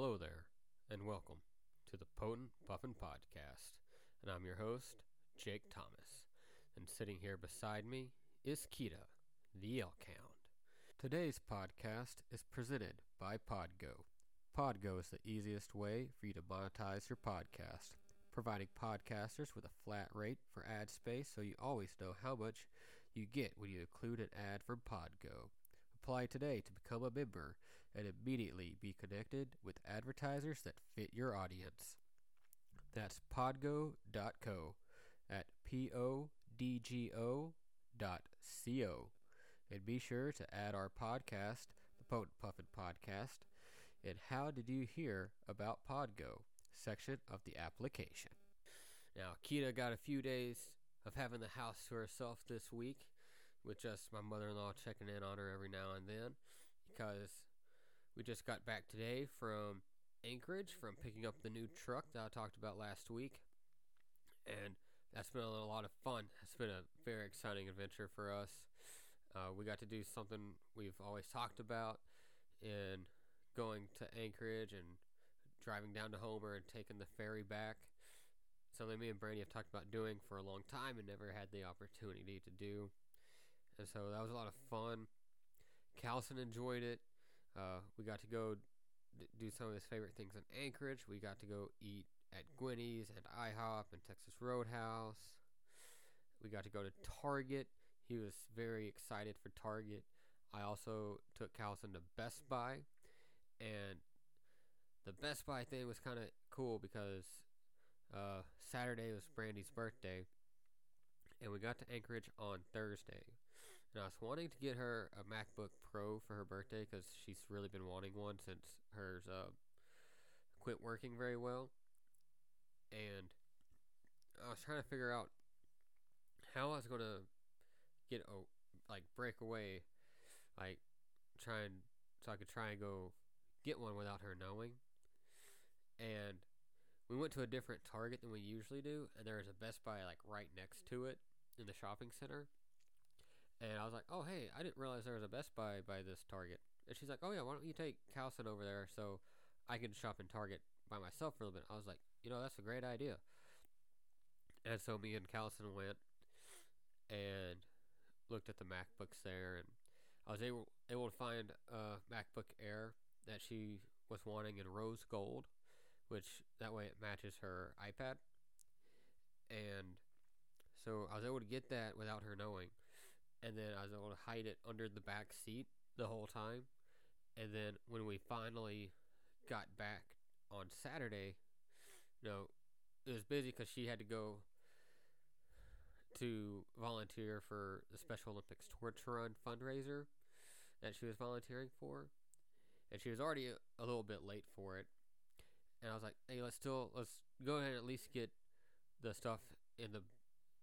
Hello there, and welcome to the Potent Puffin Podcast. And I'm your host, Jake Thomas. And sitting here beside me is Kita, the Elk Hound. Today's podcast is presented by Podgo. Podgo is the easiest way for you to monetize your podcast, providing podcasters with a flat rate for ad space so you always know how much you get when you include an ad from Podgo. Apply today to become a member and immediately be connected with advertisers that fit your audience. That's podgo.co at P O D G O dot C O. And be sure to add our podcast, the Potent Puffin Podcast, and How Did You Hear About Podgo section of the application. Now, Kita got a few days of having the house to herself this week, with just my mother in law checking in on her every now and then, because we just got back today from Anchorage from picking up the new truck that I talked about last week. And that's been a lot of fun. It's been a very exciting adventure for us. Uh, we got to do something we've always talked about in going to Anchorage and driving down to Homer and taking the ferry back. Something me and Brandy have talked about doing for a long time and never had the opportunity to do. And so that was a lot of fun. Calson enjoyed it. Uh, we got to go d- do some of his favorite things in Anchorage. We got to go eat at Gwennie's and IHOP and Texas Roadhouse. We got to go to Target. He was very excited for Target. I also took Calson to Best Buy, and the Best Buy thing was kind of cool because uh, Saturday was Brandy's birthday, and we got to Anchorage on Thursday. And I was wanting to get her a MacBook Pro for her birthday because she's really been wanting one since hers uh, quit working very well. And I was trying to figure out how I was to get a like break away, like try and so I could try and go get one without her knowing. And we went to a different Target than we usually do, and there was a Best Buy like right next to it in the shopping center. And I was like, "Oh, hey, I didn't realize there was a Best Buy by this Target." And she's like, "Oh yeah, why don't you take Calson over there so I can shop in Target by myself for a little bit?" I was like, "You know, that's a great idea." And so me and Calson went and looked at the MacBooks there, and I was able able to find a MacBook Air that she was wanting in rose gold, which that way it matches her iPad. And so I was able to get that without her knowing, and then I was able to hide it under the back seat the whole time. And then when we finally got back on Saturday, you know, it was busy because she had to go to volunteer for the Special Olympics Torch Run fundraiser that she was volunteering for, and she was already a, a, little bit late for it. And I was like, "Hey, let's still let's go ahead and at least get the stuff in the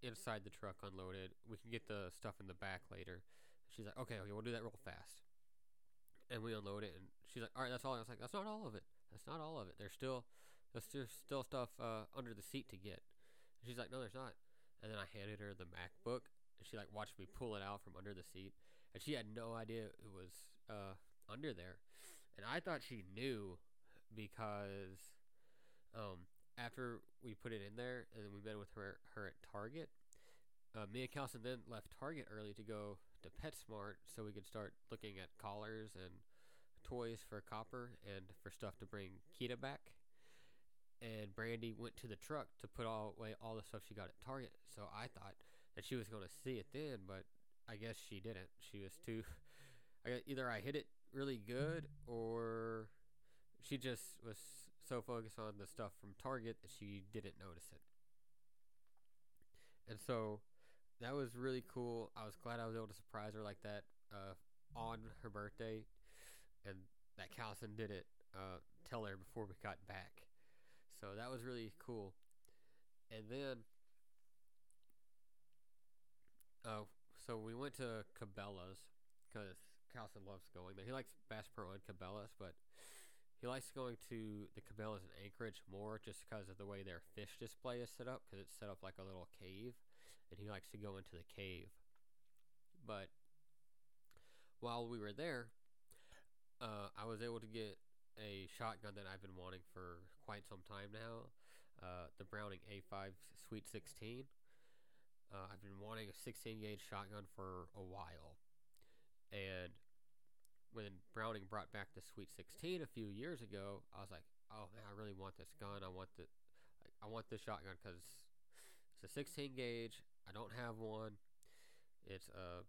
inside the truck unloaded. We can get the stuff in the back later." She's like, "Okay, okay, we'll do that real fast." And we unload it, and she's like, "All right, that's all." I was like, "That's not all of it. That's not all of it. There's still there's still stuff uh, under the seat to get." And she's like, "No, there's not." And then I handed her the MacBook, and she like watched me pull it out from under the seat, and she had no idea it was uh, under there, and I thought she knew because um, after we put it in there and we met with her her at Target, uh, me and Calson then left Target early to go to PetSmart so we could start looking at collars and toys for Copper and for stuff to bring Kita back and Brandy went to the truck to put all away all the stuff she got at Target. So I thought that she was going to see it then, but I guess she didn't. She was too. I either I hit it really good or she just was so focused on the stuff from Target that she didn't notice it. And so that was really cool. I was glad I was able to surprise her like that uh, on her birthday, and that Calson did it. Uh, tell her before we got back. So that was really cool. And then, oh, so we went to Cabela's because Calson loves going there. He likes Bass Pro and Cabela's, but he likes going to the Cabela's in Anchorage more just because of the way their fish display is set up because it's set up like a little cave, and he likes to go into the cave. But while we were there, uh, I was able to get a shotgun that I've been wanting for quite some time now. Uh, the Browning A5 Sweet 16. Uh, I've been wanting a 16 gauge shotgun for a while, and when Browning brought back the Sweet 16 a few years ago, I was like, "Oh man, I really want this gun. I want the, I want this shotgun because it's a 16 gauge. I don't have one. It's a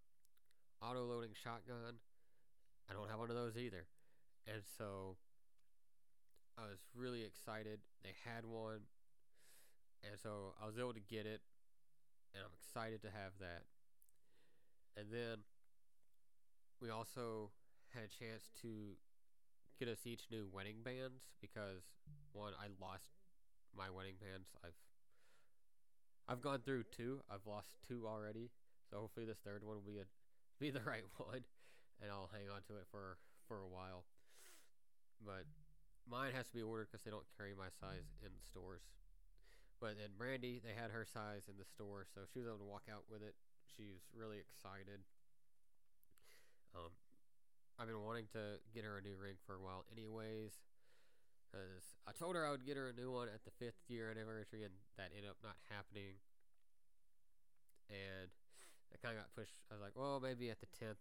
auto loading shotgun. I don't have one of those either, and so I was really excited. They had one, and so I was able to get it, and I'm excited to have that. And then we also had a chance to get us each new wedding bands because one, I lost my wedding bands. I've I've gone through two. I've lost two already, so hopefully this third one will be a be the right one, and I'll hang on to it for for a while. But mine has to be ordered because they don't carry my size in the stores. But then Brandy, they had her size in the store, so she was able to walk out with it. She's really excited. Um, I've been wanting to get her a new ring for a while, anyways. Because I told her I would get her a new one at the fifth year anniversary, and that ended up not happening. And I kind of got pushed. I was like, well, maybe at the tenth.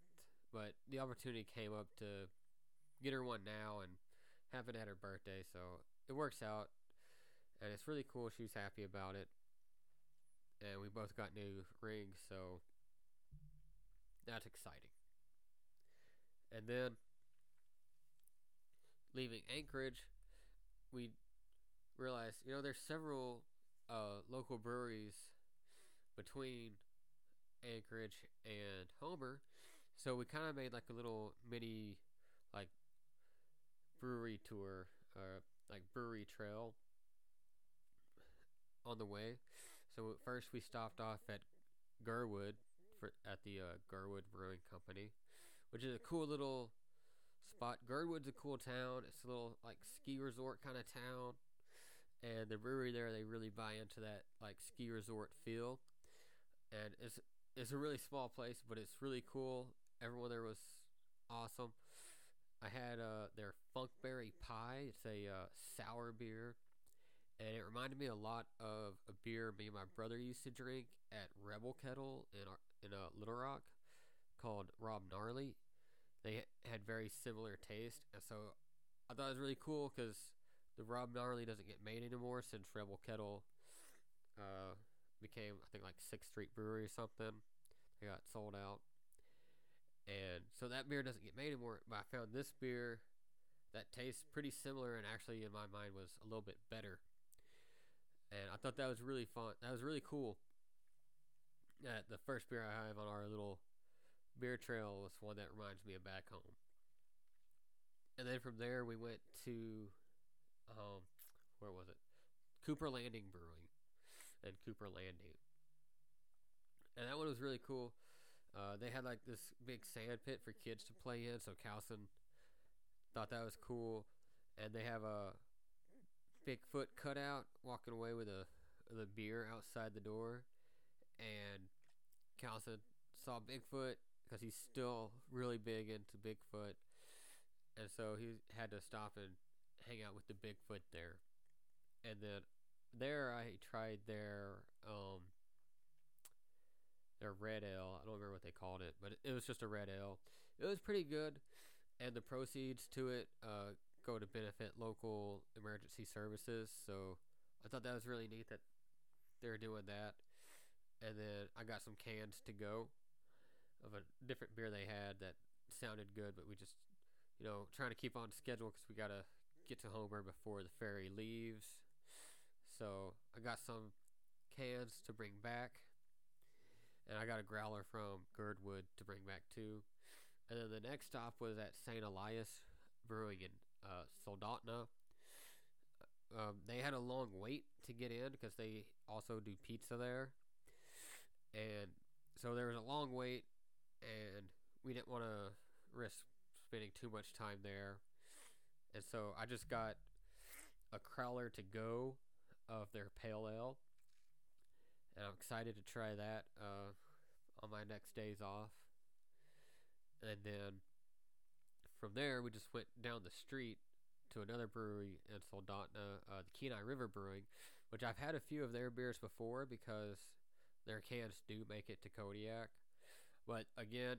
But the opportunity came up to get her one now, and have it at her birthday, so it works out and it's really cool. She's happy about it, and we both got new rings, so that's exciting. And then leaving Anchorage, we realized you know there's several uh, local breweries between Anchorage and Homer, so we kind of made like a little mini like brewery tour or like brewery trail on the way. So first we stopped off at Girdwood for at the uh, Girdwood Brewing Company, which is a cool little spot. Girdwood's a cool town. It's a little like ski resort kind of town, and the brewery there they really buy into that like ski resort feel, and it's it's a really small place, but it's really cool. Everyone there was awesome. I had uh, their Funkberry Pie. It's a uh, sour beer and it reminded me a lot of a beer me and my brother used to drink at Rebel Kettle in our, in uh, Little Rock called Rob Gnarly. They had very similar taste, and so I thought it was really cool because the Rob Gnarly doesn't get made anymore since Rebel Kettle uh, became I think like Sixth Street Brewery or something. They got sold out, and so that beer doesn't get made anymore. But I found this beer that tastes pretty similar and actually in my mind was a little bit better and I thought that was really fun. That was really cool. Uh, the first beer I have on our little beer trail was one that reminds me of back home. And then from there we went to, um, where was it? Cooper Landing Brewing, and Cooper Landing. And that one was really cool. Uh, they had like this big sand pit for kids to play in, so Calson thought that was cool. And they have a Bigfoot cutout walking away with a the beer outside the door, and Calson saw Bigfoot because he's still really big into Bigfoot, and so he had to stop and hang out with the Bigfoot there, and then there I tried their um their red ale. I don't remember what they called it, but it was just a red ale. It was pretty good, and the proceeds to it uh, go to benefit local emergency services. So I thought that was really neat that they're doing that. And then I got some cans to go of a different beer they had that sounded good, but we just, you know, trying to keep on schedule because we got to get to Homer before the ferry leaves. So I got some cans to bring back. And I got a growler from Girdwood to bring back too. And then the next stop was at St. Elias Brewing in uh, Soldotna. Um, they had a long wait to get in because they also do pizza there, and so there was a long wait, and we didn't want to risk spending too much time there, and so I just got a crowler to go of their pale ale, and I'm excited to try that uh, on my next days off, and then from there, we just went down the street to another brewery in Soldotna, uh, the Kenai River Brewing, which I've had a few of their beers before because their cans do make it to Kodiak. But again,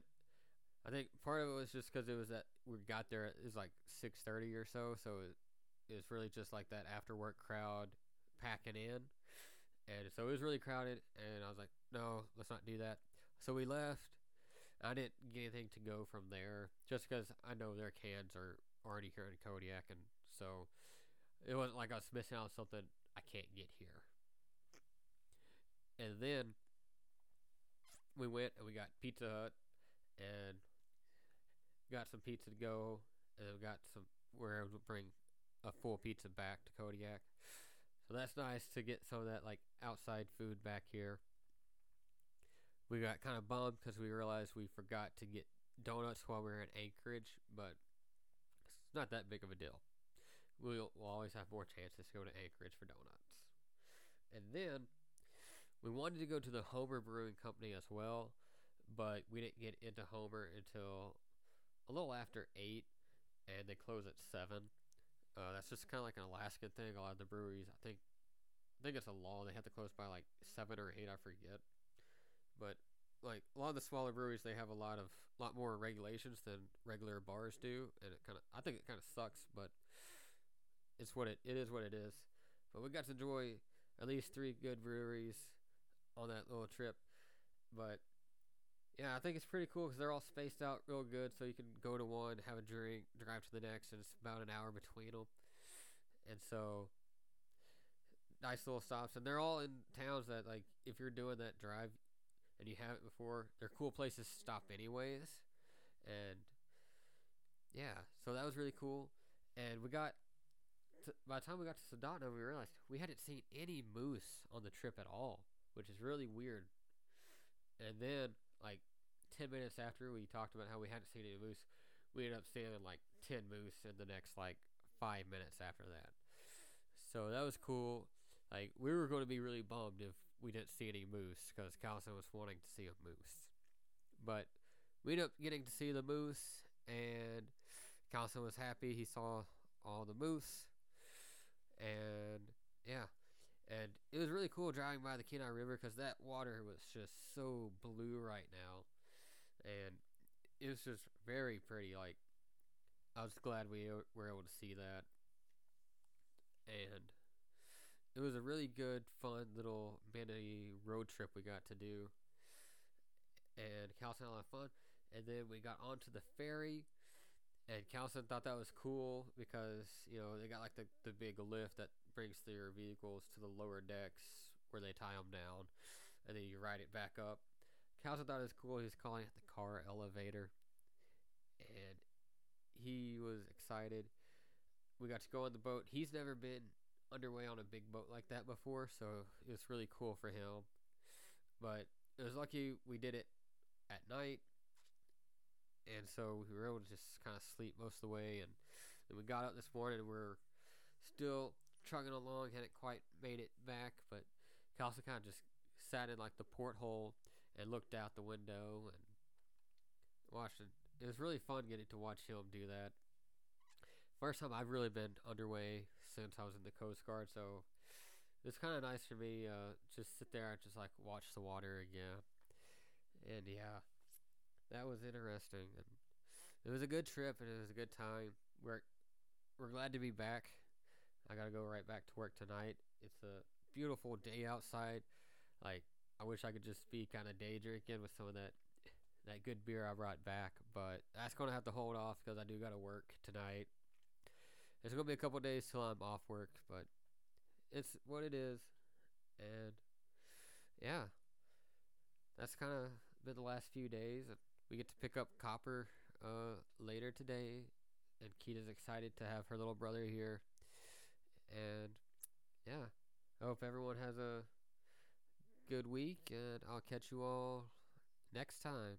I think part of it was just because it was that we got there. It was like six thirty or so, so it, it was really just like that after work crowd packing in, and so it was really crowded. And I was like, no, let's not do that. So we left. I didn't get anything to go from there, just because I know their cans are already here in Kodiak, and so it wasn't like I was missing out on something I can't get here. And then we went and we got Pizza Hut and got some pizza to go, and we got some. We're able to bring a full pizza back to Kodiak, so that's nice to get some of that like outside food back here. We got kind of bummed because we realized we forgot to get donuts while we were in Anchorage, but it's not that big of a deal. We'll, we'll always have more chances to go to Anchorage for donuts. And then we wanted to go to the Homer Brewing Company as well, but we didn't get into Homer until a little after 8, and they close at 7. Uh, that's just kind of like an Alaskan thing. A lot of the breweries, I think, I think it's a law. They have to close by like 7 or 8, I forget. But like a lot of the smaller breweries, they have a lot of lot more regulations than regular bars do, and it kind of I think it kind of sucks, but it's what it it is what it is. But we got to enjoy at least three good breweries on that little trip. But yeah, I think it's pretty cool because they're all spaced out real good, so you can go to one, have a drink, drive to the next, and it's about an hour between them. And so nice little stops, and they're all in towns that like if you're doing that drive and you haven't before, they're cool places to stop anyways. And yeah, so that was really cool. And we got to, by the time we got to Soldotna, we realized we hadn't seen any moose on the trip at all, which is really weird. And then, like ten minutes after we talked about how we hadn't seen any moose, we ended up seeing like ten moose in the next like five minutes after that. So that was cool. Like we were going to be really bummed if we didn't see any moose because Calson was wanting to see a moose. But we ended up getting to see the moose, and Calson was happy. He saw all the moose, and yeah, and it was really cool driving by the Kenai River because that water was just so blue right now, and it was just very pretty. Like I was glad we were able to see that, and it was a really good, fun little mini road trip we got to do. And Calson had a lot of fun. And then we got onto the ferry. And Calson thought that was cool because, you know, they got like the, the big lift that brings their vehicles to the lower decks where they tie them down. And then you ride it back up. Calson thought it was cool. He was calling it the car elevator. And he was excited. We got to go on the boat. He's never been underway on a big boat like that before, so it was really cool for him. But it was lucky we did it at night, and so we were able to just kind of sleep most of the way. And then we got up this morning, and we're still trucking along, hadn't quite made it back, but Kelsey kind of just sat in like the porthole and looked out the window and watched it. It was really fun getting to watch him do that. First time I've really been underway since I was in the Coast Guard, so it's kind of nice for me. Uh, just sit there and just like watch the water again, and yeah, that was interesting. And it was a good trip, and it was a good time. We're we're glad to be back. I gotta go right back to work tonight. It's a beautiful day outside. Like I wish I could just be kind of day drinking with some of that that good beer I brought back, but that's gonna have to hold off because I do gotta work tonight. It's gonna be a couple days till I'm off work, but it's what it is, and yeah, that's kind of been the last few days. We get to pick up Copper uh, later today, and Kita's excited to have her little brother here, and yeah, I hope everyone has a good week, and I'll catch you all next time.